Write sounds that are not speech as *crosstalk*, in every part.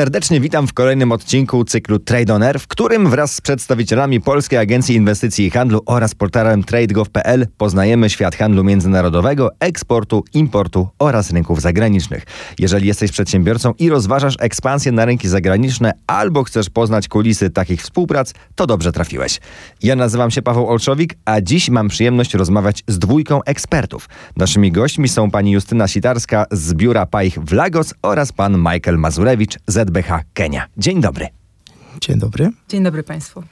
serdecznie witam w kolejnym odcinku cyklu Trade On Air, w którym wraz z przedstawicielami Polskiej Agencji Inwestycji i Handlu oraz portalem TradeGov.pl poznajemy świat handlu międzynarodowego, eksportu, importu oraz rynków zagranicznych. Jeżeli jesteś przedsiębiorcą i rozważasz ekspansję na rynki zagraniczne albo chcesz poznać kulisy takich współprac, to dobrze trafiłeś. Ja nazywam się Paweł Olszowik, a dziś mam przyjemność rozmawiać z dwójką ekspertów. Naszymi gośćmi są pani Justyna Sitarska z biura PAIH w Lagos oraz pan Michael Mazurewicz ZBH Kenia. Dzień dobry. Dzień dobry. Dzień dobry Państwu.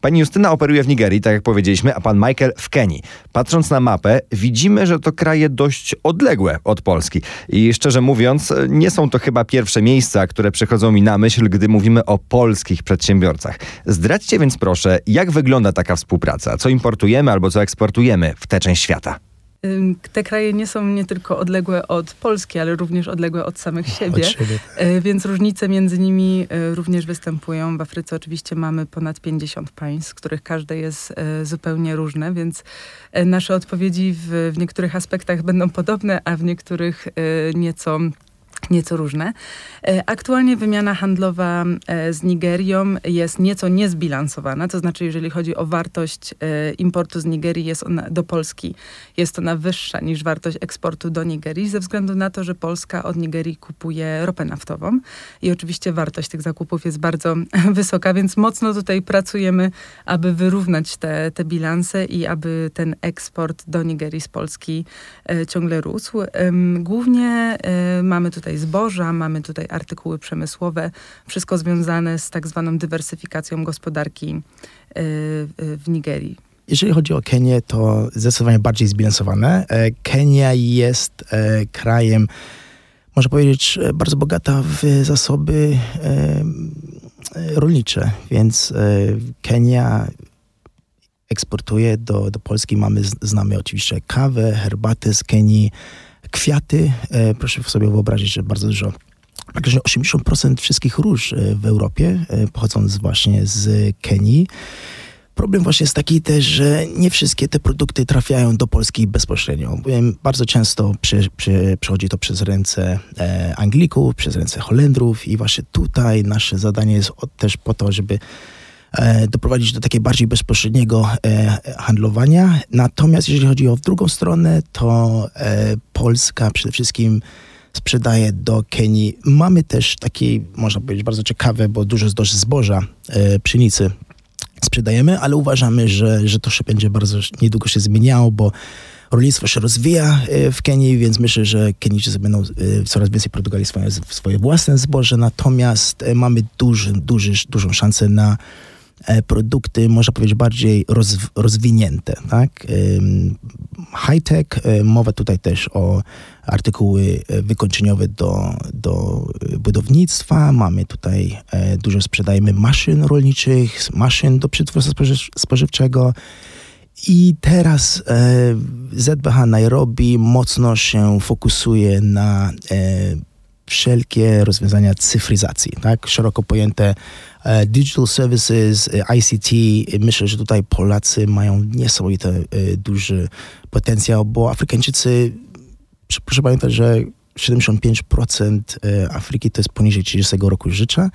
Pani Justyna operuje w Nigerii, tak jak powiedzieliśmy, a pan Michael w Kenii. Patrząc na mapę, widzimy, że to kraje dość odległe od Polski. I szczerze mówiąc, nie są to chyba pierwsze miejsca, które przychodzą mi na myśl, gdy mówimy o polskich przedsiębiorcach. Zdradźcie więc proszę, jak wygląda taka współpraca? Co importujemy albo co eksportujemy w tę część świata? Te kraje nie są nie tylko odległe od Polski, ale również odległe od samych siebie, Od siebie. E, więc różnice między nimi e, również występują. W Afryce oczywiście mamy ponad 50 państw, z których każde jest e, zupełnie różne, więc nasze odpowiedzi w, w niektórych aspektach będą podobne, a w niektórych nieco nieco różne. Aktualnie wymiana handlowa z Nigerią jest nieco niezbilansowana, to znaczy jeżeli chodzi o wartość importu z Nigerii jest ona do Polski, jest ona wyższa niż wartość eksportu do Nigerii ze względu na to, że Polska od Nigerii kupuje ropę naftową i oczywiście wartość tych zakupów jest bardzo *laughs* wysoka, więc mocno tutaj pracujemy, aby wyrównać te, te bilanse i aby ten eksport do Nigerii z Polski ciągle rósł. Głównie mamy tutaj tutaj zboża, mamy tutaj artykuły przemysłowe, wszystko związane z tak zwaną dywersyfikacją gospodarki y, w Nigerii. Jeżeli chodzi o Kenię, to zdecydowanie bardziej zbilansowane. E, Kenia jest e, krajem, można powiedzieć, e, bardzo bogata w zasoby rolnicze, więc Kenia eksportuje do, do Polski. Mamy, znamy oczywiście kawę, herbatę z Kenii, kwiaty. E, proszę sobie wyobrazić, że bardzo dużo Praktycznie 80% wszystkich róż e, w Europie e, pochodzą właśnie z Kenii. Problem właśnie jest taki też, że nie wszystkie te produkty trafiają do Polski bezpośrednio. Bardzo często przy, przy, to przez ręce Anglików, przez ręce Holendrów i właśnie tutaj nasze zadanie jest też po to, żeby doprowadzić do takiego bardziej bezpośredniego e, handlowania. Natomiast jeżeli chodzi o drugą stronę, to e, Polska przede wszystkim sprzedaje do Kenii. Mamy też takie, można powiedzieć, bardzo ciekawe, bo dużo dość zboża, pszenicy sprzedajemy, ale uważamy, że, że to się będzie bardzo niedługo się zmieniało, bo rolnictwo się rozwija w Kenii, więc myślę, że Kenijczycy będą coraz więcej produkowali swoje, swoje własne zboże, natomiast mamy duży, duży, dużą szansę na E, produkty, można powiedzieć, bardziej roz, rozwinięte. Tak? High-tech, e, mowa tutaj też o artykuły e, wykończeniowe do, do budownictwa. Mamy tutaj, dużo sprzedajemy maszyn rolniczych, maszyn do przetwórstwa spożywczego. I teraz ZBH Nairobi mocno się fokusuje na wszelkie rozwiązania cyfryzacji, tak? Szeroko pojęte e, digital services, e, ICT. Myślę, że tutaj Polacy mają niesamowite e, duży potencjał, bo Afrykańczycy, proszę pamiętać, że 75% e, Afryki to jest poniżej 30 roku życia,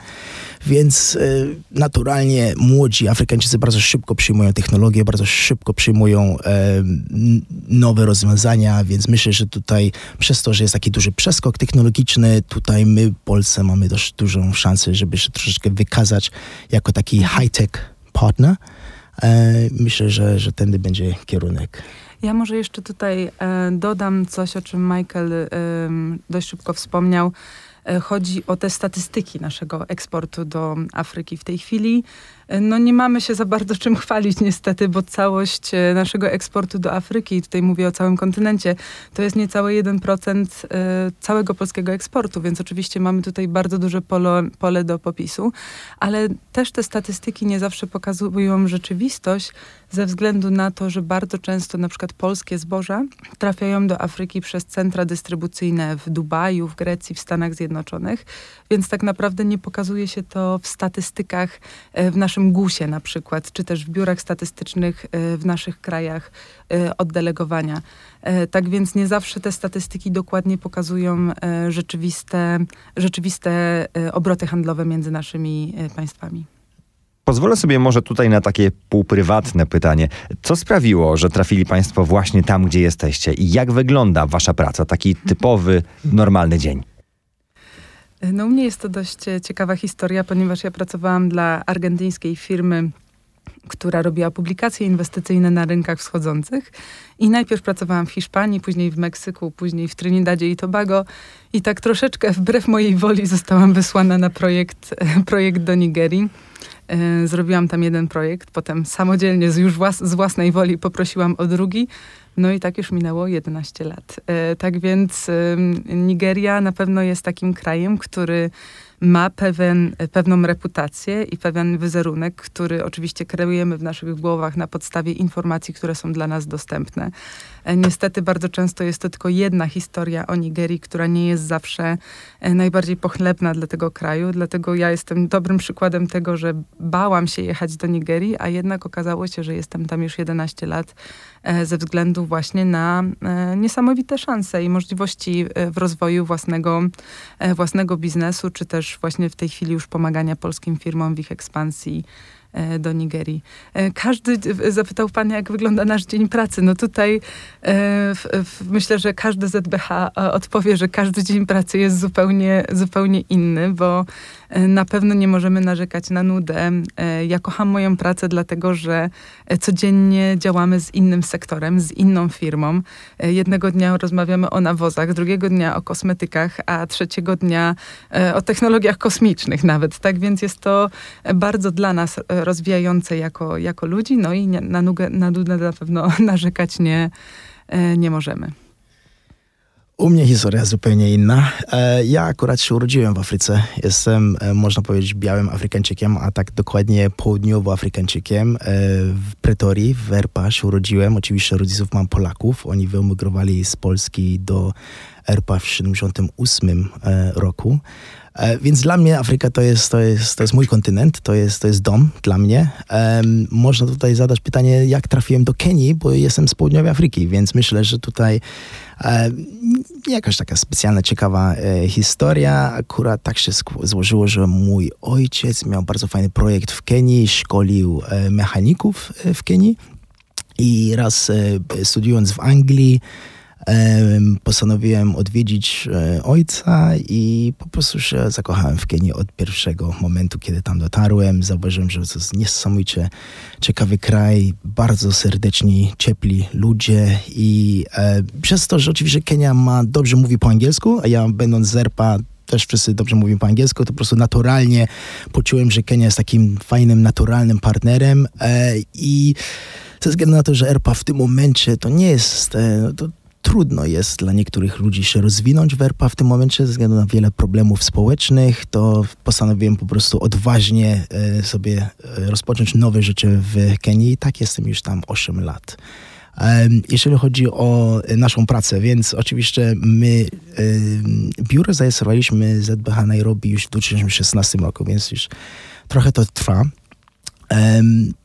więc e, naturalnie młodzi Afrykańczycy bardzo szybko przyjmują technologię, bardzo szybko przyjmują e, nowe rozwiązania, więc myślę, że tutaj przez to, że jest taki duży przeskok technologiczny, tutaj my w Polsce mamy dość dużą szansę, żeby się troszeczkę wykazać jako taki high-tech partner. Myślę, że, że tędy będzie kierunek. Ja może jeszcze tutaj e, dodam coś, o czym Michael e, dość szybko wspomniał. E, chodzi o te statystyki naszego eksportu do Afryki. W tej chwili no nie mamy się za bardzo czym chwalić niestety, bo całość e, naszego eksportu do Afryki, tutaj mówię o całym kontynencie, to jest niecałe 1% e, całego polskiego eksportu, więc oczywiście mamy tutaj bardzo duże pole, pole do popisu, ale też te statystyki nie zawsze pokazują rzeczywistość ze względu na to, że bardzo często na przykład polskie zboża trafiają do Afryki przez centra dystrybucyjne w Dubaju, w Grecji, w Stanach Zjednoczonych, więc tak naprawdę nie pokazuje się to w statystykach e, w naszym naszym GUS-ie na przykład, czy też w biurach statystycznych w naszych krajach oddelegowania. Tak więc nie zawsze te statystyki dokładnie pokazują rzeczywiste, rzeczywiste obroty handlowe między naszymi państwami. Pozwolę sobie może tutaj na takie półprywatne pytanie. Co sprawiło, że trafili Państwo właśnie tam, gdzie jesteście i jak wygląda Wasza praca, taki typowy, *laughs* normalny dzień? No u mnie jest to dość ciekawa historia, ponieważ ja pracowałam dla argentyńskiej firmy, która robiła publikacje inwestycyjne na rynkach wschodzących. I najpierw pracowałam w Hiszpanii, później w Meksyku, później w Trinidadzie i Tobago. I tak troszeczkę wbrew mojej woli zostałam wysłana na projekt, projekt do Nigerii. E, zrobiłam tam jeden projekt, potem samodzielnie z już włas z własnej woli poprosiłam o drugi. No i tak już minęło 11 lat. E, tak więc Nigeria na pewno jest takim krajem, który ma pewien, pewną reputację i pewien wizerunek, który oczywiście kreujemy w naszych głowach na podstawie informacji, które są dla nas dostępne. E, niestety bardzo często jest to tylko jedna historia o Nigerii, która nie jest zawsze e, najbardziej pochlebna dla tego kraju. Dlatego ja jestem dobrym przykładem tego, że bałam się jechać do Nigerii, a jednak okazało się, że jestem tam już 11 lat e, ze względu właśnie na niesamowite szanse i możliwości w rozwoju własnego, własnego biznesu, czy też właśnie w tej chwili już pomagania polskim firmom w ich ekspansji E, do Nigerii. E, każdy, zapytał pan, jak wygląda nasz dzień pracy. No tutaj e, w, w, myślę, że każdy ZBH odpowie, że każdy dzień pracy jest zupełnie, zupełnie inny, bo na pewno nie możemy narzekać na nudę. Ja kocham moją pracę, dlatego że codziennie działamy z innym sektorem, z inną firmą. Jednego dnia rozmawiamy o nawozach, drugiego dnia o kosmetykach, a trzeciego dnia o technologiach kosmicznych nawet. Tak więc jest to bardzo dla nas rozwijające jako, jako ludzi, no i na, na nudę na pewno *laughs* narzekać nie, e, nie możemy. U mnie historia zupełnie inna. E, ja akurat się urodziłem w Afryce. Jestem, e, można powiedzieć, białym Afrykańczykiem, a tak dokładnie południowoafrykańczykiem. W Pretorii, w Erpa się urodziłem. Oczywiście rodziców mam Polaków. Oni wyemigrowali z Polski do Erpa w 1978 roku. E, więc dla mnie Afryka to jest, to jest, to jest mój kontynent, to jest, to jest dom dla mnie. Um, można tutaj zadać pytanie, jak trafiłem do Kenii, bo jestem z południowej Afryki, więc myślę, że tutaj um, jakaś taka specjalna, ciekawa e, historia. Akurat tak się złożyło, że mój ojciec miał bardzo fajny projekt w Kenii, szkolił e, mechaników e, w Kenii i raz e, studiując w Anglii, postanowiłem odwiedzić e, ojca i po prostu się zakochałem w Kenii od pierwszego momentu, kiedy tam dotarłem. Zauważyłem, że to jest niesamowicie ciekawy kraj, bardzo serdeczni, ciepli ludzie i e, przez to, że oczywiście Kenia ma dobrze mówi po angielsku, a ja będąc z ERPA też wszyscy dobrze mówią po angielsku, to po prostu naturalnie poczułem, że Kenia jest takim fajnym, naturalnym partnerem e, i ze względu na to, że ERPA w tym momencie to nie jest, e, to, trudno jest dla niektórych ludzi się rozwinąć w ERPA w tym momencie ze względu na wiele problemów społecznych, to postanowiłem po prostu odważnie e, sobie e, rozpocząć nowe życie w Kenii i tak jestem już tam 8 lat. Jeżeli chodzi o naszą pracę, więc oczywiście my biuro zarejestrowaliśmy ZBH Nairobi już w 2016 roku, więc już trochę to trwa.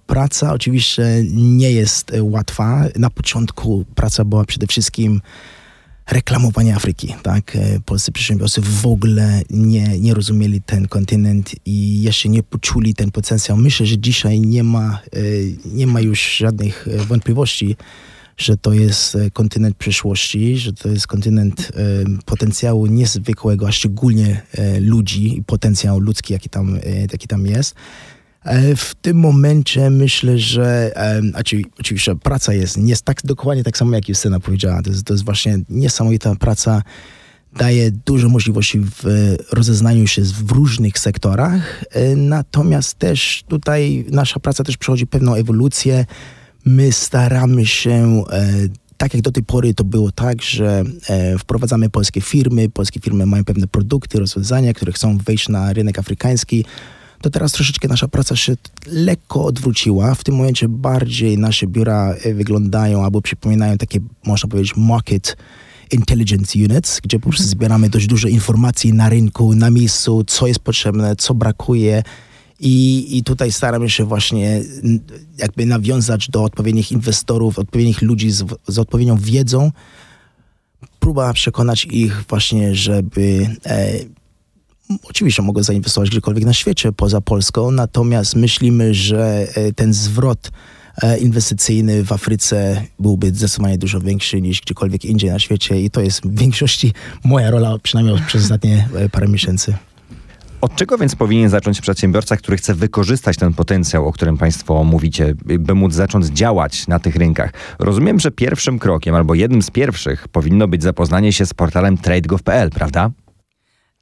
Praca oczywiście nie jest e, łatwa. Na początku praca była przede wszystkim reklamowanie Afryki, tak? E, polscy przedsiębiorcy w ogóle nie, nie rozumieli ten kontynent i jeszcze nie poczuli ten potencjał. Myślę, że dzisiaj nie ma, e, nie ma już żadnych wątpliwości, że to jest kontynent przyszłości, że to jest kontynent potencjału niezwykłego, a szczególnie ludzi i potencjał ludzki, jaki tam, jaki tam jest. E, w tym momencie myślę, że oczywiście praca jest nie tak dokładnie tak samo, jak Justyna powiedziała. To jest, to jest właśnie niesamowita praca. Daje dużo możliwości w rozeznaniu się w różnych sektorach, e, natomiast też tutaj nasza praca też przechodzi pewną ewolucję. My staramy się e, tak jak do tej pory to było tak, że wprowadzamy polskie firmy, polskie firmy mają pewne produkty, rozwiązania, które chcą wejść na rynek afrykański to teraz troszeczkę nasza praca się lekko odwróciła. W tym momencie bardziej nasze biura e, wyglądają albo przypominają takie, można powiedzieć, market intelligence units, gdzie po prostu mhm. zbieramy dość dużo informacji na rynku, na miejscu, co jest potrzebne, co brakuje I, I tutaj staramy się właśnie jakby nawiązać do odpowiednich inwestorów, odpowiednich ludzi z, z odpowiednią wiedzą. Próba przekonać ich właśnie, żeby e, oczywiście mogą zainwestować gdziekolwiek na świecie poza Polską, natomiast myślimy, że e, ten zwrot e, inwestycyjny w Afryce byłby zdecydowanie dużo większy niż gdziekolwiek indziej na świecie i to jest w większości moja rola, przynajmniej przez ostatnie e, parę miesięcy. Od czego więc powinien zacząć przedsiębiorca, który chce wykorzystać ten potencjał, o którym Państwo mówicie, by móc zacząć działać na tych rynkach? Rozumiem, że pierwszym krokiem albo jednym z pierwszych powinno być zapoznanie się z portalem trade.gov.pl, prawda?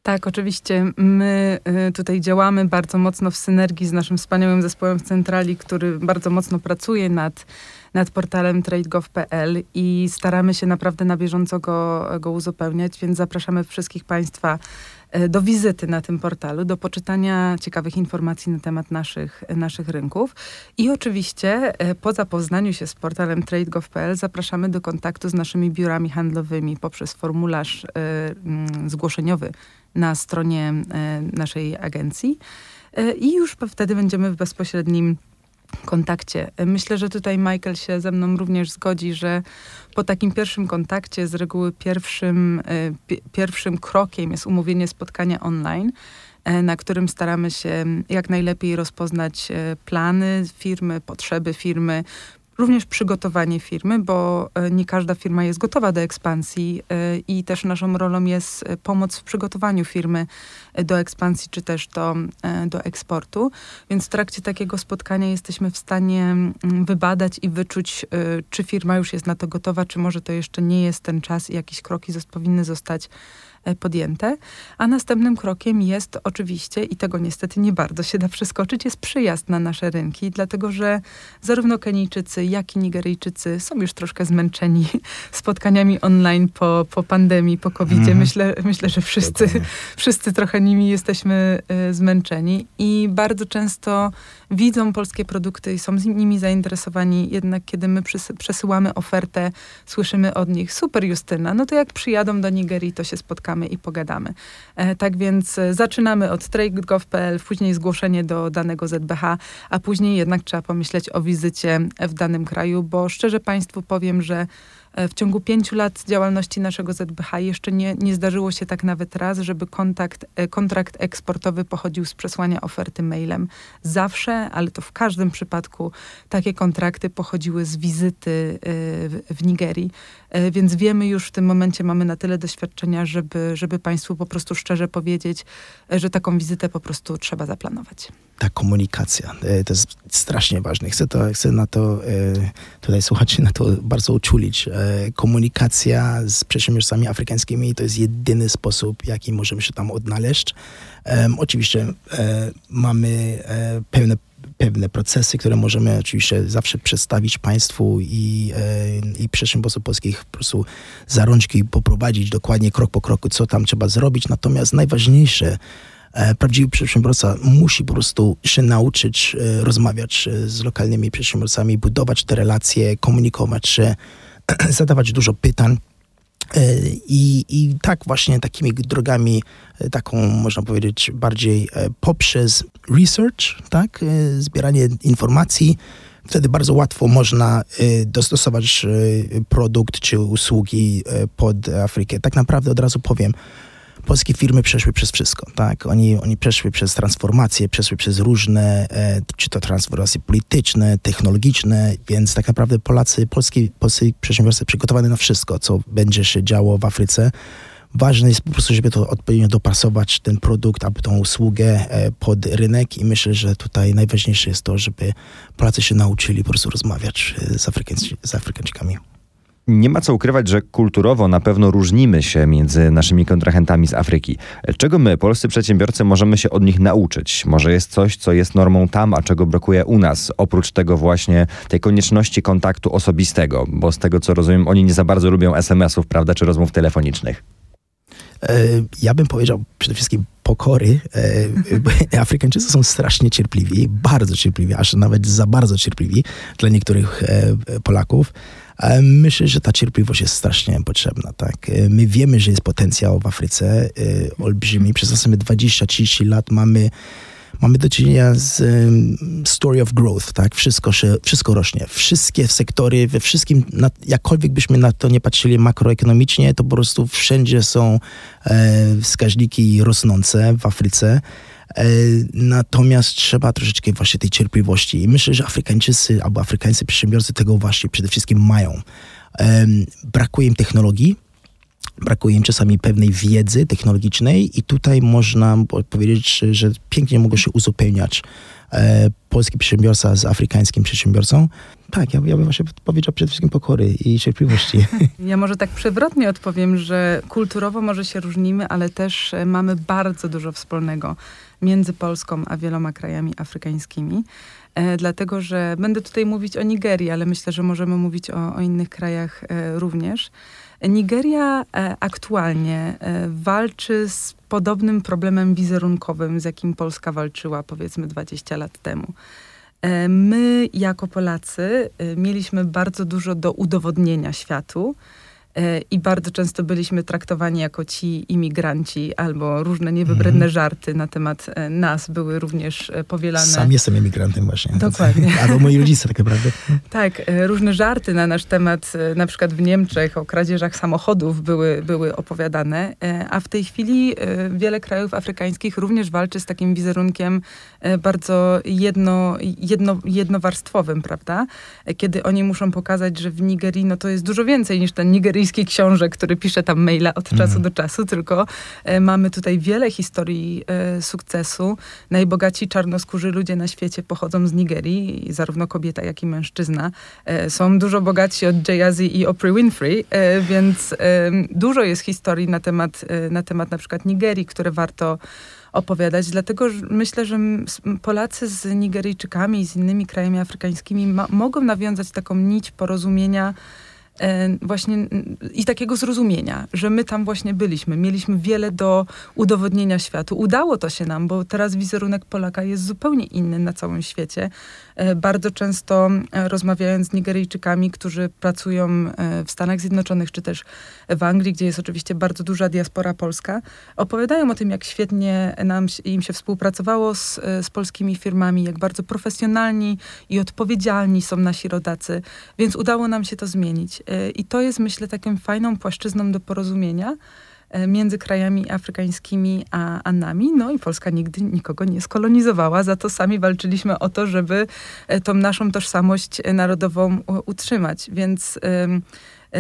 Tak, oczywiście. My y, tutaj działamy bardzo mocno w synergii z naszym wspaniałym zespołem w centrali, który bardzo mocno pracuje nad, nad portalem trade.gov.pl i staramy się naprawdę na bieżąco go, go uzupełniać, więc zapraszamy wszystkich Państwa y, do wizyty na tym portalu, do poczytania ciekawych informacji na temat naszych, naszych rynków. I oczywiście y, po zapoznaniu się z portalem trade.gov.pl zapraszamy do kontaktu z naszymi biurami handlowymi poprzez formularz mm, zgłoszeniowy na stronie e, naszej agencji e, i już wtedy będziemy w bezpośrednim kontakcie. Myślę, że tutaj Michael się ze mną również zgodzi, że po takim pierwszym kontakcie z reguły pierwszym, e, pierwszym krokiem jest umówienie spotkania online, na którym staramy się jak najlepiej rozpoznać plany firmy, potrzeby firmy, również przygotowanie firmy, bo e, nie każda firma jest gotowa do ekspansji e, i też naszą rolą jest e, pomoc w przygotowaniu firmy do ekspansji, czy też do, do eksportu. Więc w trakcie takiego spotkania jesteśmy w stanie wybadać i wyczuć, czy firma już jest na to gotowa, czy może to jeszcze nie jest ten czas i jakieś kroki powinny zostać podjęte. A następnym krokiem jest oczywiście, i tego niestety nie bardzo się da przeskoczyć, jest przyjazd na nasze rynki, dlatego że zarówno Kenijczycy, jak i Nigeryjczycy są już troszkę zmęczeni *laughs* spotkaniami online po, po pandemii, po covid mm. myślę, myślę, że wszyscy, wszyscy trochę nimi jesteśmy y, zmęczeni i bardzo często widzą polskie produkty i są z nimi zainteresowani, jednak kiedy my przesyłamy ofertę, słyszymy od nich, super Justyna, no to jak przyjadą do Nigerii, to się spotkamy i pogadamy. E, tak więc e, zaczynamy od trade.gov.pl, później zgłoszenie do danego ZBH, a później jednak trzeba pomyśleć o wizycie w danym kraju, bo szczerze Państwu powiem, że w ciągu pięciu lat działalności naszego ZBH jeszcze nie, nie zdarzyło się tak nawet raz, żeby kontakt, e, kontrakt eksportowy pochodził z przesłania oferty mailem. Zawsze, ale to w każdym przypadku takie kontrakty pochodziły z wizyty e, w, w Nigerii. Więc wiemy już w tym momencie, mamy na tyle doświadczenia, żeby, żeby Państwu po prostu szczerze powiedzieć, że taką wizytę po prostu trzeba zaplanować ta komunikacja. To jest strasznie ważne. Chcę, to, chcę na to tutaj słuchaczy na to bardzo uczulić. Komunikacja z przedsiębiorcami afrykańskimi to jest jedyny sposób, jaki możemy się tam odnaleźć. Oczywiście mamy pewne pewne procesy, które możemy oczywiście zawsze przedstawić Państwu i, i przedsiębiorcom polskich po prostu za rączki poprowadzić dokładnie krok po kroku, co tam trzeba zrobić. Natomiast najważniejsze, E, prawdziwy przedsiębiorca musi po prostu się nauczyć e, rozmawiać e, z lokalnymi przedsiębiorcami, budować te relacje, komunikować się, *clears throat* zadawać dużo pytań. I, I tak właśnie takimi drogami, taką można powiedzieć bardziej poprzez research, tak, zbieranie informacji, wtedy bardzo łatwo można dostosować produkt czy usługi pod Afrykę. Tak naprawdę od razu powiem, polskie firmy przeszły przez wszystko, tak? Oni, oni przeszły przez transformacje, przeszły przez różne, e, czy to transformacje polityczne, technologiczne, więc tak naprawdę Polacy, polskie, polscy przedsiębiorcy przygotowani na wszystko, co będzie się działo w Afryce. Ważne jest po prostu, żeby to odpowiednio dopasować ten produkt, aby tą usługę e, pod rynek i myślę, że tutaj najważniejsze jest to, żeby Polacy się nauczyli po prostu rozmawiać e, z, Afrykańczy, z Afrykańczykami. Nie ma co ukrywać, że kulturowo na pewno różnimy się między naszymi kontrahentami z Afryki. Czego my, polscy przedsiębiorcy, możemy się od nich nauczyć? Może jest coś, co jest normą tam, a czego brakuje u nas? Oprócz tego właśnie tej konieczności kontaktu osobistego, bo z tego co rozumiem, oni nie za bardzo lubią SMS-ów, prawda, czy rozmów telefonicznych. E, ja bym powiedział przede wszystkim pokory. E, *laughs* Afrykańczycy są strasznie cierpliwi, bardzo cierpliwi, aż nawet za bardzo cierpliwi dla niektórych e, Polaków. Myślę, że ta cierpliwość jest strasznie potrzebna. Tak? My wiemy, że jest potencjał w Afryce olbrzymi. Przez następne 20-30 lat mamy mamy do czynienia z story of growth, tak? Wszystko, wszystko rośnie. Wszystkie sektory, we wszystkim, jakkolwiek byśmy na to nie patrzyli makroekonomicznie, to po prostu wszędzie są e, wskaźniki rosnące w Afryce. E, natomiast trzeba troszeczkę właśnie tej cierpliwości. I myślę, że Afrykańczycy albo afrykańscy przedsiębiorcy tego właśnie przede wszystkim mają. Brakuje im technologii, brakuje im czasami pewnej wiedzy technologicznej i tutaj można powiedzieć, że pięknie mogą się uzupełniać e, polski przedsiębiorca z afrykańskim przedsiębiorcą. Tak, ja, ja bym właśnie powiedział przede wszystkim pokory i cierpliwości. *laughs* Ja może tak przewrotnie odpowiem, że kulturowo może się różnimy, ale też e, mamy bardzo dużo wspólnego między Polską a wieloma krajami afrykańskimi. E, dlatego, że będę tutaj mówić o Nigerii, ale myślę, że możemy mówić o, o innych krajach e, również. Nigeria e, aktualnie e, walczy z podobnym problemem wizerunkowym, z jakim Polska walczyła powiedzmy 20 lat temu. E, my, jako Polacy, mieliśmy bardzo dużo do udowodnienia światu. E, i bardzo często byliśmy traktowani jako ci imigranci albo różne niewybredne mm. żarty na temat e, nas były również e, powielane. Sam jestem emigrantem właśnie. Dokładnie. *laughs* Albo moi rodzice tak naprawdę. tak, różne żarty na nasz temat, na przykład w Niemczech o kradzieżach samochodów były, były opowiadane, a w tej chwili wiele krajów afrykańskich również walczy z takim wizerunkiem bardzo jedno, jedno, jednowarstwowym, prawda? Kiedy oni muszą pokazać, że w Nigerii no to jest dużo więcej niż ten nigeryjski brytyjski książek, który pisze tam maile od czasu mm. do czasu, tylko e, mamy tutaj wiele historii e, sukcesu. Najbogaci czarnoskórzy ludzie na świecie pochodzą z Nigerii, zarówno kobieta, jak i mężczyzna. E, są dużo bogatsi od Jay-Z i Oprah Winfrey, więc dużo jest historii na temat, na temat na przykład Nigerii, które warto opowiadać, dlatego że myślę, że Polacy z Nigeryjczykami i z innymi krajami afrykańskimi mogą nawiązać taką nić porozumienia właśnie i takiego zrozumienia, że my tam właśnie byliśmy, mieliśmy wiele do udowodnienia światu. Udało to się nam, bo teraz wizerunek Polaka jest zupełnie inny na całym świecie. E, bardzo często e, rozmawiając z Nigeryjczykami, którzy pracują w Stanach Zjednoczonych czy też w Anglii, gdzie jest oczywiście bardzo duża diaspora polska, opowiadają o tym, jak świetnie nam im się współpracowało z, z polskimi firmami, jak bardzo profesjonalni i odpowiedzialni są nasi rodacy, więc udało nam się to zmienić. I to jest, myślę, taką fajną płaszczyzną do porozumienia e, między krajami afrykańskimi a, a nami. No i Polska nigdy nikogo nie skolonizowała, za to sami walczyliśmy o to, żeby e, tą naszą tożsamość narodową utrzymać. Więc E,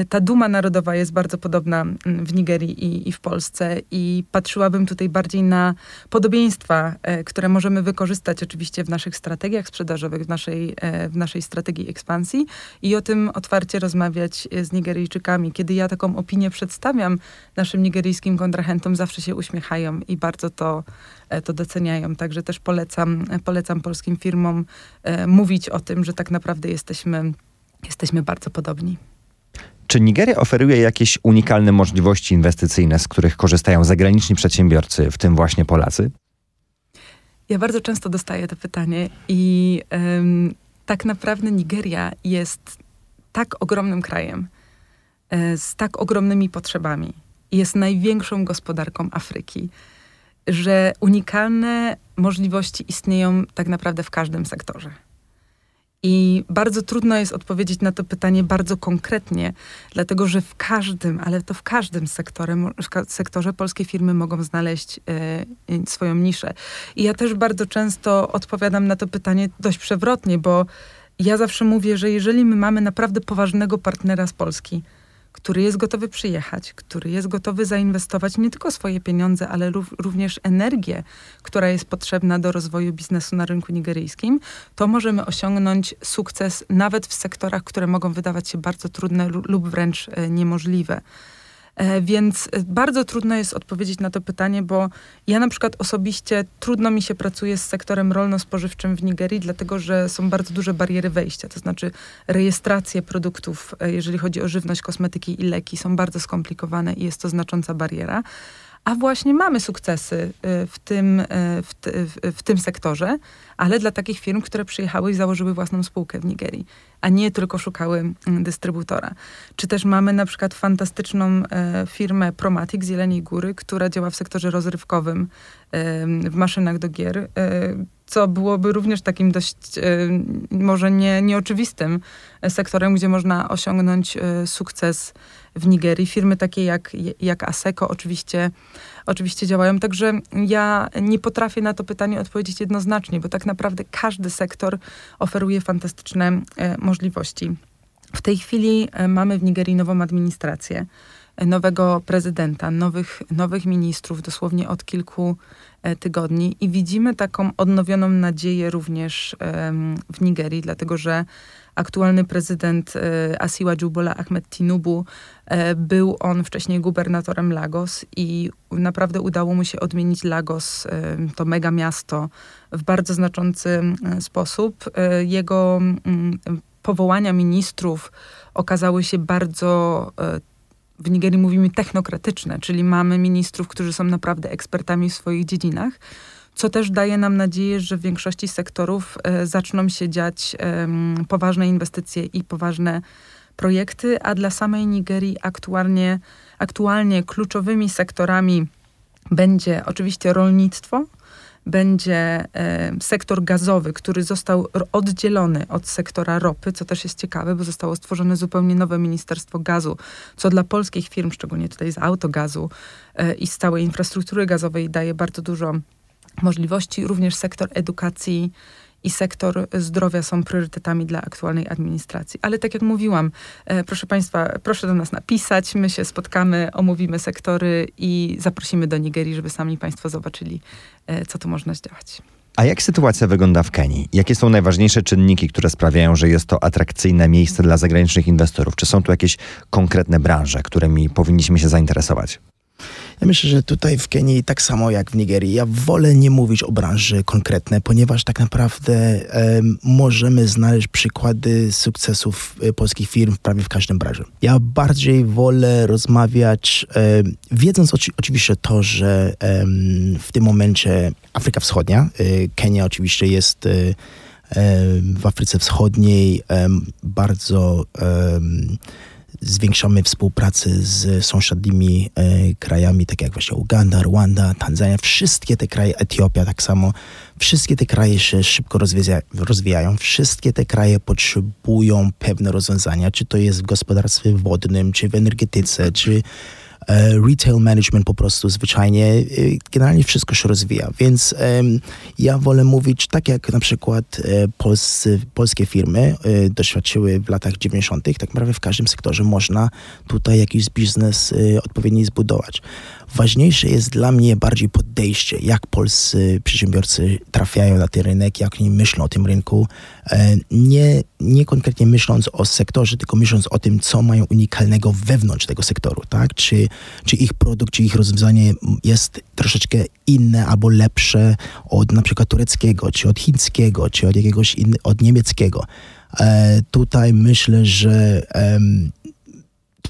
ta duma narodowa jest bardzo podobna mm, w Nigerii i, i, w Polsce i patrzyłabym tutaj bardziej na podobieństwa, e, które możemy wykorzystać oczywiście w naszych strategiach sprzedażowych, w naszej, e, w naszej strategii ekspansji i o tym otwarcie rozmawiać z Nigeryjczykami. Kiedy ja taką opinię przedstawiam naszym nigeryjskim kontrahentom, zawsze się uśmiechają i bardzo to, to doceniają. Także też polecam, polecam polskim firmom mówić o tym, że tak naprawdę jesteśmy, jesteśmy bardzo podobni. Czy Nigeria oferuje jakieś unikalne możliwości inwestycyjne, z których korzystają zagraniczni przedsiębiorcy, w tym właśnie Polacy? Ja bardzo często dostaję to pytanie i tak naprawdę Nigeria jest tak ogromnym krajem, e, z tak ogromnymi potrzebami. Jest największą gospodarką Afryki, że unikalne możliwości istnieją tak naprawdę w każdym sektorze. I bardzo trudno jest odpowiedzieć na to pytanie bardzo konkretnie, dlatego że w każdym, ale to w każdym sektorze, sektorze polskie firmy mogą znaleźć e, swoją niszę. I ja też bardzo często odpowiadam na to pytanie dość przewrotnie, bo ja zawsze mówię, że jeżeli my mamy naprawdę poważnego partnera z Polski, który jest gotowy przyjechać, który jest gotowy zainwestować nie tylko swoje pieniądze, ale również energię, która jest potrzebna do rozwoju biznesu na rynku nigeryjskim, to możemy osiągnąć sukces nawet w sektorach, które mogą wydawać się bardzo trudne lub wręcz e, niemożliwe. E, więc e, bardzo trudno jest odpowiedzieć na to pytanie, bo ja na przykład osobiście trudno mi się pracuje z sektorem rolno-spożywczym w Nigerii, dlatego że są bardzo duże bariery wejścia, to znaczy rejestracje produktów, e, jeżeli chodzi o żywność, kosmetyki i leki, są bardzo skomplikowane i jest to znacząca bariera. A właśnie mamy sukcesy w tym, w, w, w tym sektorze, ale dla takich firm, które przyjechały i założyły własną spółkę w Nigerii, a nie tylko szukały mm, dystrybutora. Czy też mamy na przykład fantastyczną e, firmę Promatic z Jeleniej Góry, która działa w sektorze rozrywkowym, e, w maszynach do gier. E, co byłoby również takim dość może nie, nieoczywistym sektorem, gdzie można osiągnąć sukces w Nigerii. Firmy takie jak, jak ASECO oczywiście, oczywiście działają. Także ja nie potrafię na to pytanie odpowiedzieć jednoznacznie, bo tak naprawdę każdy sektor oferuje fantastyczne możliwości. W tej chwili mamy w Nigerii nową administrację nowego prezydenta, nowych, nowych ministrów dosłownie od kilku e, tygodni i widzimy taką odnowioną nadzieję również w Nigerii, dlatego że aktualny prezydent e, Asiwa Jubola Ahmed Tinubu e, był on wcześniej gubernatorem Lagos i naprawdę udało mu się odmienić Lagos, to mega miasto, w bardzo znaczący sposób. Jego powołania ministrów okazały się bardzo w Nigerii mówimy technokratyczne, czyli mamy ministrów, którzy są naprawdę ekspertami w swoich dziedzinach, co też daje nam nadzieję, że w większości sektorów e, zaczną się dziać e, poważne inwestycje i poważne projekty, a dla samej Nigerii aktualnie, aktualnie kluczowymi sektorami będzie oczywiście rolnictwo, będzie e, sektor gazowy, który został oddzielony od sektora ropy, co też jest ciekawe, bo zostało stworzone zupełnie nowe Ministerstwo Gazu, co dla polskich firm, szczególnie tutaj z autogazu e, i z całej infrastruktury gazowej daje bardzo dużo możliwości. Również sektor edukacji i sektor zdrowia są priorytetami dla aktualnej administracji. Ale tak jak mówiłam, e, proszę Państwa, proszę do nas napisać, my się spotkamy, omówimy sektory i zaprosimy do Nigerii, żeby sami Państwo zobaczyli, e, co tu można zdziałać. A jak sytuacja wygląda w Kenii? Jakie są najważniejsze czynniki, które sprawiają, że jest to atrakcyjne miejsce dla zagranicznych inwestorów? Czy są tu jakieś konkretne branże, którymi powinniśmy się zainteresować? Ja myślę, że tutaj w Kenii tak samo jak w Nigerii. Ja wolę nie mówić o branży konkretnej, ponieważ tak naprawdę możemy znaleźć przykłady sukcesów e, polskich firm prawie w każdym branży. Ja bardziej wolę rozmawiać, wiedząc oci oczywiście to, że w tym momencie Afryka Wschodnia, e, Kenia oczywiście jest e, w Afryce Wschodniej bardzo zwiększamy współpracę z sąsiadnimi e, krajami, tak jak właśnie Uganda, Rwanda, Tanzania, wszystkie te kraje, Etiopia tak samo, wszystkie te kraje się szybko rozwija, rozwijają, wszystkie te kraje potrzebują pewne rozwiązania, czy to jest w gospodarstwie wodnym, czy w energetyce, czy retail management po prostu zwyczajnie, e, generalnie wszystko się rozwija, więc ja wolę mówić tak jak na przykład e, polscy, polskie firmy doświadczyły w latach 90., tak naprawdę w każdym sektorze można tutaj jakiś biznes odpowiedni zbudować. Ważniejsze jest dla mnie bardziej podejście, jak polscy przedsiębiorcy trafiają na ten rynek, jak oni myślą o tym rynku. E, nie, nie konkretnie myśląc o sektorze, tylko myśląc o tym, co mają unikalnego wewnątrz tego sektoru, tak? Czy, czy ich produkt, czy ich rozwiązanie jest troszeczkę inne albo lepsze od na przykład tureckiego, czy od chińskiego, czy od jakiegoś in, od niemieckiego. E, tutaj myślę, że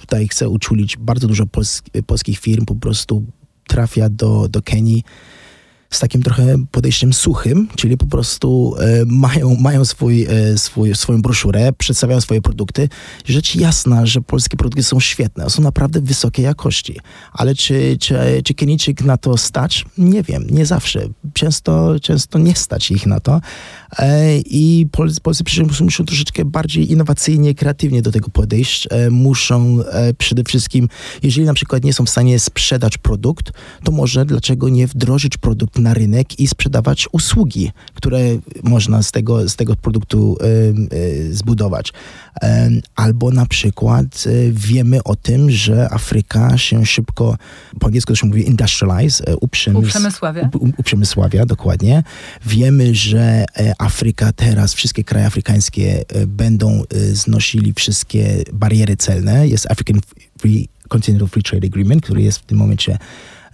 tutaj chcę uczulić bardzo dużo polskich firm po prostu trafia do, do Kenii z takim trochę podejściem suchym, czyli po prostu e, mają, mają swój, e, swój, swoją broszurę, przedstawiają swoje produkty. Rzecz jasna, że polskie produkty są świetne, są naprawdę wysokiej jakości, ale czy, czy, czy na to stać? Nie wiem, nie zawsze. Często, często nie stać ich na to e, i polscy, polscy przedsiębiorcy muszą troszeczkę bardziej innowacyjnie, kreatywnie do tego podejść. E, muszą e, przede wszystkim, jeżeli na przykład nie są w stanie sprzedać produkt, to może dlaczego nie wdrożyć produkt na rynek i sprzedawać usługi, które można z tego, z tego produktu zbudować. Albo na przykład wiemy o tym, że Afryka się szybko, po angielsku to się mówi industrialize, uprzemysławia. uprzemysławia, dokładnie. Wiemy, że e, Afryka teraz, wszystkie kraje afrykańskie e, będą e, znosili wszystkie bariery celne. Jest African Free Continental Free Trade Agreement, który jest w tym momencie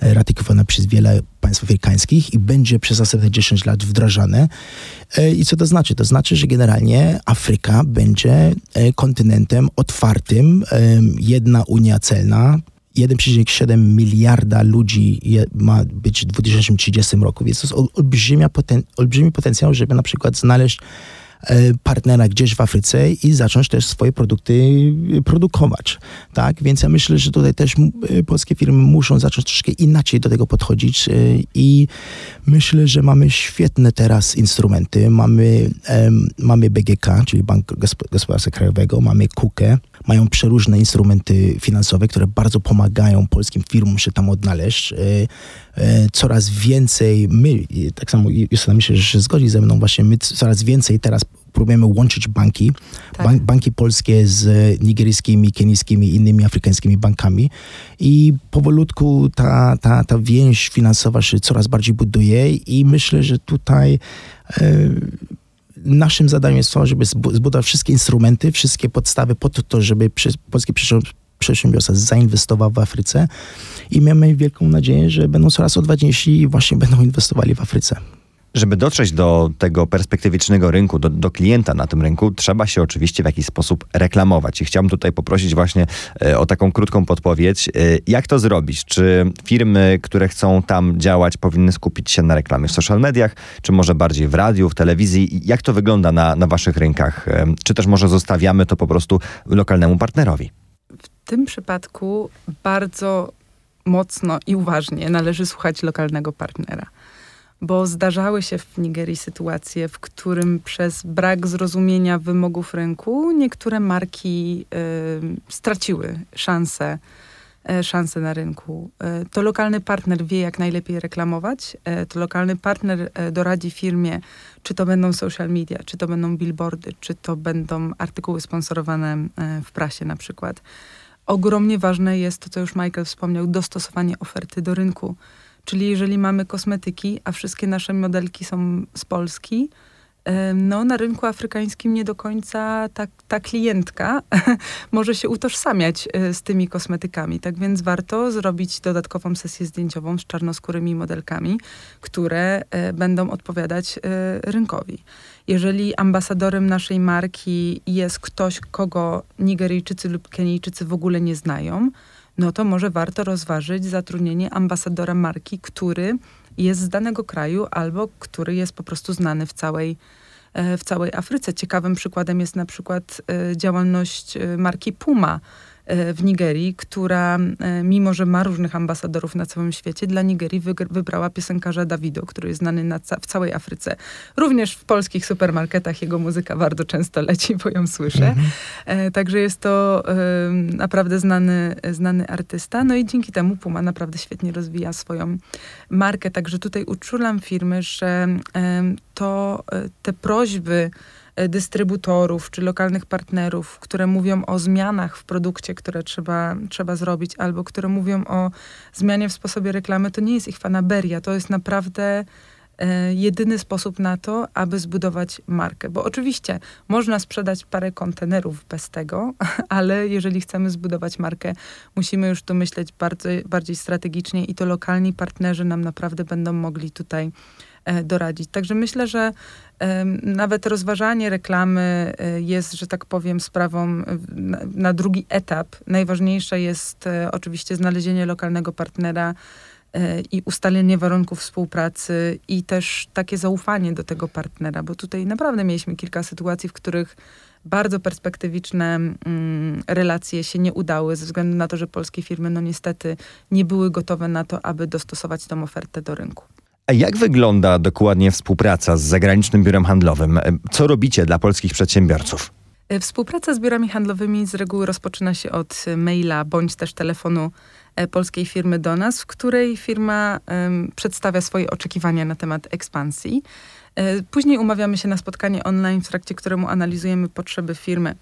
ratyfikowane przez wiele państw afrykańskich i będzie przez następne 10 lat wdrażane. I co to znaczy? To znaczy, że generalnie Afryka będzie kontynentem otwartym, jedna unia celna, 1,7 miliarda ludzi ma być w 2030 roku, więc to jest olbrzymia poten olbrzymi potencjał, żeby na przykład znaleźć e, partnera gdzieś w Afryce i zacząć też swoje produkty produkować. Tak? Więc ja myślę, że tutaj też polskie firmy muszą zacząć troszkę inaczej do tego podchodzić i myślę, że mamy świetne teraz instrumenty. Mamy, mamy BGK, czyli Bank Gospodarstwa Krajowego, mamy KUKE, mają przeróżne instrumenty finansowe, które bardzo pomagają polskim firmom się tam odnaleźć. E, coraz więcej, my, tak samo Justyna myślę, że się zgodzi ze mną, właśnie my coraz więcej teraz próbujemy łączyć banki, tak. bank, banki polskie z nigeryjskimi, kenijskimi innymi afrykańskimi bankami i powolutku ta, ta, ta więź finansowa się coraz bardziej buduje i myślę, że tutaj e, naszym zadaniem jest to, żeby zbudować wszystkie instrumenty, wszystkie podstawy po to, żeby polskie przedsiębiorstwa zainwestował w Afryce i mamy wielką nadzieję, że będą coraz odważniejsi i właśnie będą inwestowali w Afryce. Żeby dotrzeć do tego perspektywicznego rynku, do, do, klienta na tym rynku, trzeba się oczywiście w jakiś sposób reklamować. I chciałbym tutaj poprosić właśnie e, o taką krótką podpowiedź. E, jak to zrobić? Czy firmy, które chcą tam działać, powinny skupić się na reklamie w social mediach, czy może bardziej w radiu, w telewizji? Jak to wygląda na, na waszych rynkach? E, czy też może zostawiamy to po prostu lokalnemu partnerowi? Tym przypadku bardzo mocno i uważnie należy słuchać lokalnego partnera bo zdarzały się w Nigerii sytuacje, w którym przez brak zrozumienia wymogów rynku niektóre marki y, straciły szansę, y, szansę na rynku. Y, to lokalny partner wie, jak najlepiej reklamować. Y, to lokalny partner doradzi firmie, czy to będą social media, czy to będą billboardy, czy to będą artykuły sponsorowane w prasie na przykład. Ogromnie ważne jest to, co już Michael wspomniał, dostosowanie oferty do rynku Czyli jeżeli mamy kosmetyki, a wszystkie nasze modelki są z Polski, no na rynku afrykańskim nie do końca ta, ta klientka *laughs* może się utożsamiać e, z tymi kosmetykami. Tak więc warto zrobić dodatkową sesję zdjęciową z czarnoskórymi modelkami, które e, będą odpowiadać e, rynkowi. Jeżeli ambasadorem naszej marki jest ktoś, kogo Nigeryjczycy lub Kenijczycy w ogóle nie znają, no to może warto rozważyć zatrudnienie ambasadora marki, który jest z danego kraju albo który jest po prostu znany w całej, e, w całej Afryce. Ciekawym przykładem jest na przykład e, działalność e, marki Puma, w Nigerii, która e, mimo, że ma różnych ambasadorów na całym świecie, dla Nigerii wybrała piosenkarza Davido, który jest znany ca w całej Afryce. Również w polskich supermarketach jego muzyka bardzo często leci, bo ją słyszę. Mhm. E, także jest to naprawdę znany, znany artysta. No i dzięki temu Puma naprawdę świetnie rozwija swoją markę. Także tutaj uczulam firmy, że to te prośby E, dystrybutorów czy lokalnych partnerów, które mówią o zmianach w produkcie, które trzeba, trzeba zrobić, albo które mówią o zmianie w sposobie reklamy, to nie jest ich fanaberia. To jest naprawdę e, jedyny sposób na to, aby zbudować markę. Bo oczywiście można sprzedać parę kontenerów bez tego, *laughs* ale jeżeli chcemy zbudować markę, musimy już tu myśleć bardzo, bardziej strategicznie i to lokalni partnerzy nam naprawdę będą mogli tutaj E, doradzić. Także myślę, że nawet rozważanie reklamy e, jest, że tak powiem, sprawą na, drugi etap. Najważniejsze jest e, oczywiście znalezienie lokalnego partnera i ustalenie warunków współpracy i też takie zaufanie do tego partnera, bo tutaj naprawdę mieliśmy kilka sytuacji, w których bardzo perspektywiczne mm, relacje się nie udały ze względu na to, że polskie firmy no niestety nie były gotowe na to, aby dostosować tą ofertę do rynku. A jak wygląda dokładnie współpraca z zagranicznym biurem handlowym? E, co robicie dla polskich przedsiębiorców? E, współpraca z biurami handlowymi z reguły rozpoczyna się od maila bądź też telefonu e, polskiej firmy do nas, w której firma um, przedstawia swoje oczekiwania na temat ekspansji. E, później umawiamy się na spotkanie online, w trakcie któremu analizujemy potrzeby firmy.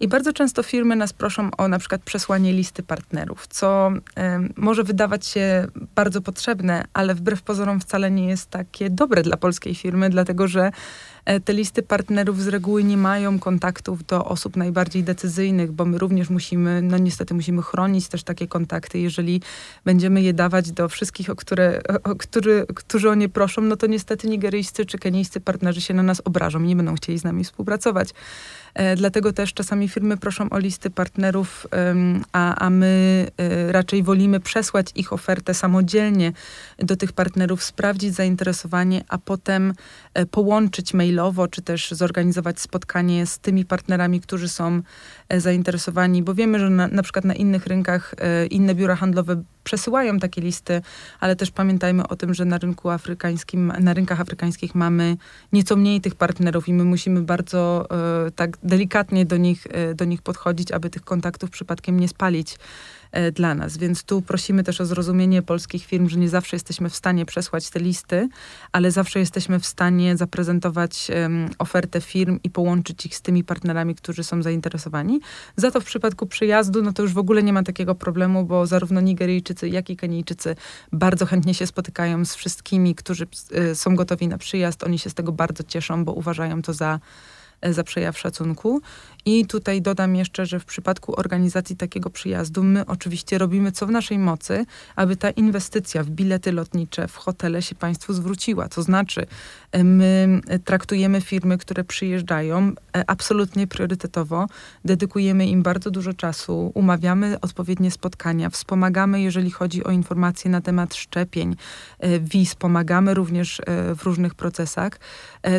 I bardzo często firmy nas proszą o na przykład przesłanie listy partnerów, co y, może wydawać się bardzo potrzebne, ale wbrew pozorom wcale nie jest takie dobre dla polskiej firmy, dlatego że E, te listy partnerów z reguły nie mają kontaktów do osób najbardziej decyzyjnych, bo my również musimy, no niestety musimy chronić też takie kontakty. Jeżeli będziemy je dawać do wszystkich, o które, o, który, którzy o nie proszą, no to niestety nigeryjscy czy kenijscy partnerzy się na nas obrażą i nie będą chcieli z nami współpracować. E, dlatego też czasami firmy proszą o listy partnerów, a, a my e, raczej wolimy przesłać ich ofertę samodzielnie do tych partnerów, sprawdzić zainteresowanie, a potem e, połączyć mailowo, czy też zorganizować spotkanie z tymi partnerami, którzy są zainteresowani, bo wiemy, że na, na przykład na innych rynkach inne biura handlowe przesyłają takie listy, ale też pamiętajmy o tym, że na rynku afrykańskim, na rynkach afrykańskich mamy nieco mniej tych partnerów i my musimy bardzo tak delikatnie do nich, e, do nich podchodzić, aby tych kontaktów przypadkiem nie spalić e, dla nas. Więc tu prosimy też o zrozumienie polskich firm, że nie zawsze jesteśmy w stanie przesłać te listy, ale zawsze jesteśmy w stanie zaprezentować ofertę firm i połączyć ich z tymi partnerami, którzy są zainteresowani. Za to w przypadku przyjazdu, no to już w ogóle nie ma takiego problemu, bo zarówno Nigeryjczycy, jak i Kenijczycy bardzo chętnie się spotykają z wszystkimi, którzy y, są gotowi na przyjazd. Oni się z tego bardzo cieszą, bo uważają to za za przejaw szacunku. I tutaj dodam jeszcze, że w przypadku organizacji takiego przyjazdu my oczywiście robimy co w naszej mocy, aby ta inwestycja w bilety lotnicze, w hotele się Państwu zwróciła. To znaczy, e, my traktujemy firmy, które przyjeżdżają e, absolutnie priorytetowo, dedykujemy im bardzo dużo czasu, umawiamy odpowiednie spotkania, wspomagamy, jeżeli chodzi o informacje na temat szczepień, e, wiz, pomagamy również w różnych procesach.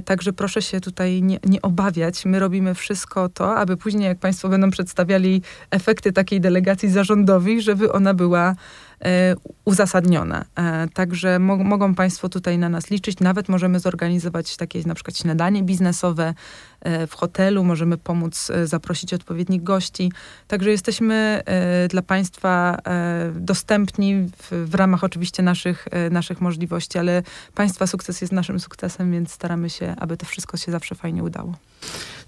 Także proszę się tutaj nie, nie obawiać. My robimy wszystko to, aby później, jak Państwo będą przedstawiali efekty takiej delegacji zarządowej, żeby ona była e, uzasadniona. E, także mo mogą Państwo tutaj na nas liczyć. Nawet możemy zorganizować takie na przykład śniadanie biznesowe e, w hotelu, możemy pomóc zaprosić odpowiednich gości. Także jesteśmy dla Państwa dostępni w, w, ramach oczywiście naszych, naszych możliwości, ale Państwa sukces jest naszym sukcesem, więc staramy się, aby to wszystko się zawsze fajnie udało.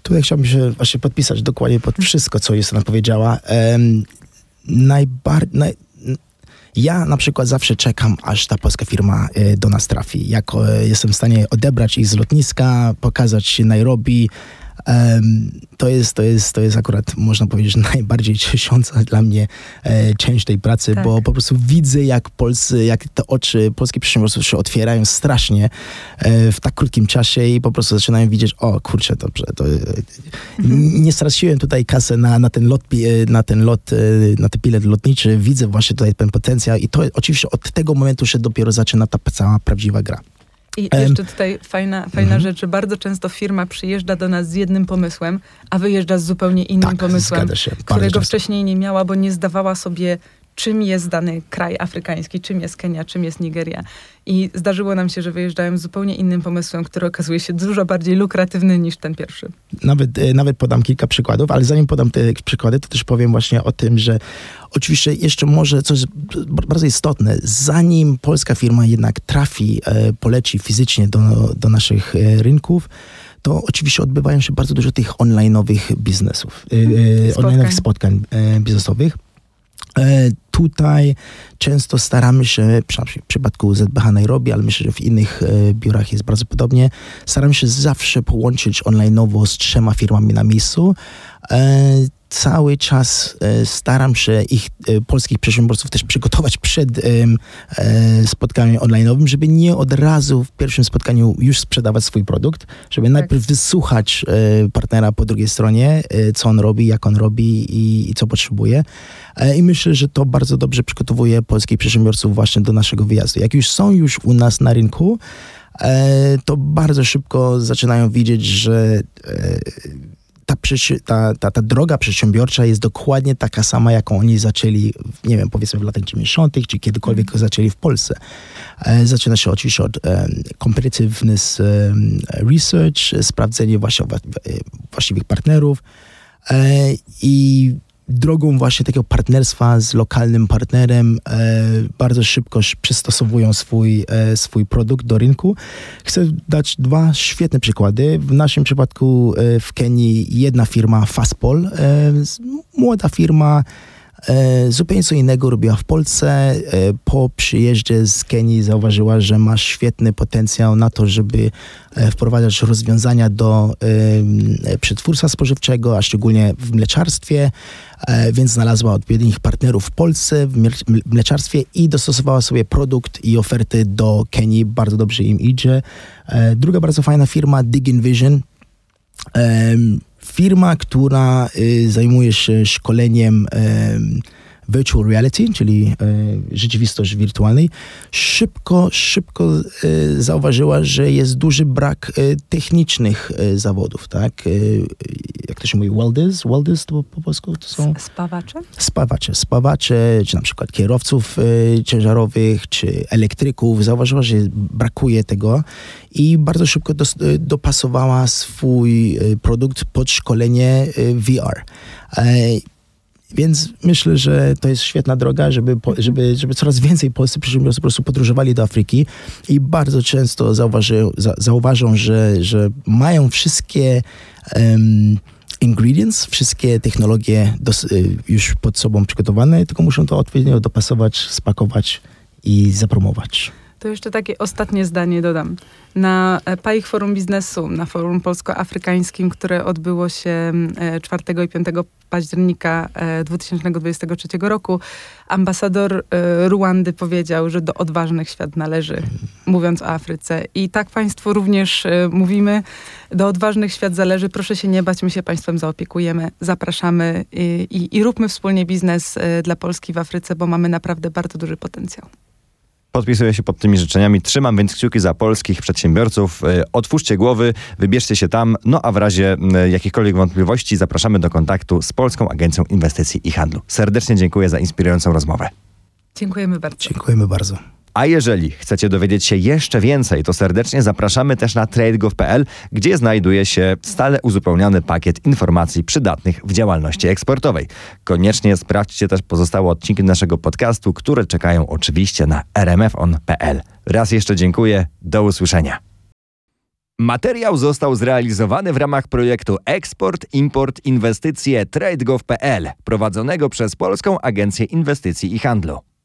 Tutaj chciałbym się właśnie podpisać dokładnie pod wszystko, co Justyna powiedziała. Um. Naj, ja na przykład zawsze czekam, aż ta polska firma e, do nas trafi. Jak e, jestem w stanie odebrać ich z lotniska, pokazać Nairobi, to jest, to, jest, to jest akurat, można powiedzieć, *laughs* najbardziej ciesząca dla mnie e, część tej pracy, tak. bo po prostu widzę, jak, polscy, jak te oczy polskich przedsiębiorców się otwierają strasznie e, w tak krótkim czasie i po prostu zaczynają widzieć, o kurczę, dobrze, to e, mhm. nie straciłem tutaj kasę na, na ten lot, na ten lot, na ten bilet lotniczy, widzę właśnie tutaj ten potencjał i to oczywiście od tego momentu się dopiero zaczyna ta cała prawdziwa gra. I jeszcze tutaj fajna, fajna mhm. rzecz, bardzo często firma przyjeżdża do nas z jednym pomysłem, a wyjeżdża z zupełnie innym tak, pomysłem, którego wcześniej nie miała, bo nie zdawała sobie czym jest dany kraj afrykański, czym jest Kenia, czym jest Nigeria. I zdarzyło nam się, że wyjeżdżałem z zupełnie innym pomysłem, który okazuje się dużo bardziej lukratywny niż ten pierwszy. Nawet, e, nawet podam kilka przykładów, ale zanim podam te przykłady, to też powiem właśnie o tym, że oczywiście jeszcze może coś bardzo istotne, zanim polska firma jednak trafi, e, poleci fizycznie do, do naszych e, rynków, to oczywiście odbywają się bardzo dużo tych online'owych biznesów, spotkań. online'owych spotkań biznesowych. E, tutaj często staramy się, w przypadku ZBH Nairobi, ale myślę, że w innych e, biurach jest bardzo podobnie, staramy się zawsze połączyć online'owo z trzema firmami na miejscu. E, cały czas staram się ich, polskich przedsiębiorców, też przygotować przed spotkaniem online'owym, żeby nie od razu w pierwszym spotkaniu już sprzedawać swój produkt, żeby tak. najpierw wysłuchać partnera po drugiej stronie, co on robi, jak on robi i, i co potrzebuje. E, I myślę, że to bardzo dobrze przygotowuje polskich przedsiębiorców właśnie do naszego wyjazdu. Jak już są już u nas na rynku, e, to bardzo szybko zaczynają widzieć, że e, ta, ta, ta, ta droga przedsiębiorcza jest dokładnie taka sama, jaką oni zaczęli, nie wiem, powiedzmy w latach 90., czy kiedykolwiek mhm. zaczęli w Polsce. Zaczyna się oczywiście od competitiveness research, sprawdzenie właściwych partnerów i drogą właśnie takiego partnerstwa z lokalnym partnerem e, bardzo szybko przystosowują swój, e, swój produkt do rynku. Chcę dać dwa świetne przykłady. W naszym przypadku e, w Kenii jedna firma Fastpol, e, młoda firma, zupełnie co innego robiła w Polsce. E, po przyjeździe z Kenii zauważyła, że ma świetny potencjał na to, żeby e, wprowadzać rozwiązania do przetwórstwa spożywczego, a szczególnie w mleczarstwie, więc znalazła odpowiednich partnerów w Polsce w mleczarstwie i dostosowała sobie produkt i oferty do Kenii. Bardzo dobrze im idzie. Druga bardzo fajna firma, Dig Vision. Firma, która y, zajmuje się szkoleniem virtual reality, czyli e, rzeczywistość wirtualnej, szybko, szybko e, zauważyła, że jest duży brak e, technicznych zawodów, tak? Jak to się mówi, welders? Welders to po polsku to są? Spawacze? Spawacze. Spawacze, czy na przykład kierowców ciężarowych, czy elektryków. Zauważyła, że brakuje tego i bardzo szybko dos, dopasowała swój produkt pod szkolenie VR. Więc myślę, że to jest świetna droga, żeby, żeby, żeby coraz więcej polscy przedsiębiorcy po prostu podróżowali do Afryki i bardzo często zauważy, zauważą, że, że mają wszystkie um, ingredients, wszystkie technologie y, już pod sobą przygotowane, tylko muszą to odpowiednio dopasować, spakować i zapromować. To jeszcze takie ostatnie zdanie dodam. Na e, PAIH Forum Biznesu, na Forum Polsko-Afrykańskim, które odbyło się 4 e, i 5 października 2023 e, roku, ambasador Ruandy powiedział, że do odważnych świat należy, mówiąc o Afryce. I tak Państwu również mówimy, do odważnych świat zależy. Proszę się nie bać, my się Państwem zaopiekujemy, zapraszamy i, i, i róbmy wspólnie biznes dla Polski w Afryce, bo mamy naprawdę bardzo duży potencjał. Podpisuję się pod tymi życzeniami. Trzymam więc kciuki za polskich przedsiębiorców. E, otwórzcie głowy, wybierzcie się tam. No a w razie jakichkolwiek wątpliwości zapraszamy do kontaktu z Polską Agencją Inwestycji i Handlu. Serdecznie dziękuję za inspirującą rozmowę. Dziękujemy bardzo. Dziękujemy bardzo. A jeżeli chcecie dowiedzieć się jeszcze więcej, to serdecznie zapraszamy też na tradegov.pl, gdzie znajduje się stale uzupełniony pakiet informacji przydatnych w działalności eksportowej. Koniecznie sprawdźcie też pozostałe odcinki naszego podcastu, które czekają oczywiście na rmfon.pl. Raz jeszcze dziękuję, do usłyszenia. Materiał został zrealizowany w ramach projektu Eksport, Import, Inwestycje TradeGov.pl prowadzonego przez Polską Agencję Inwestycji i Handlu.